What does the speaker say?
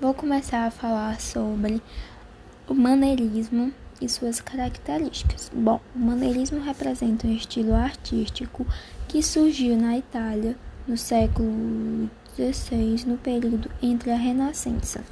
Vou começar a falar sobre o maneirismo e suas características. Bom, o maneirismo representa um estilo artístico que surgiu na Itália no século XVI, no período entre a Renascença.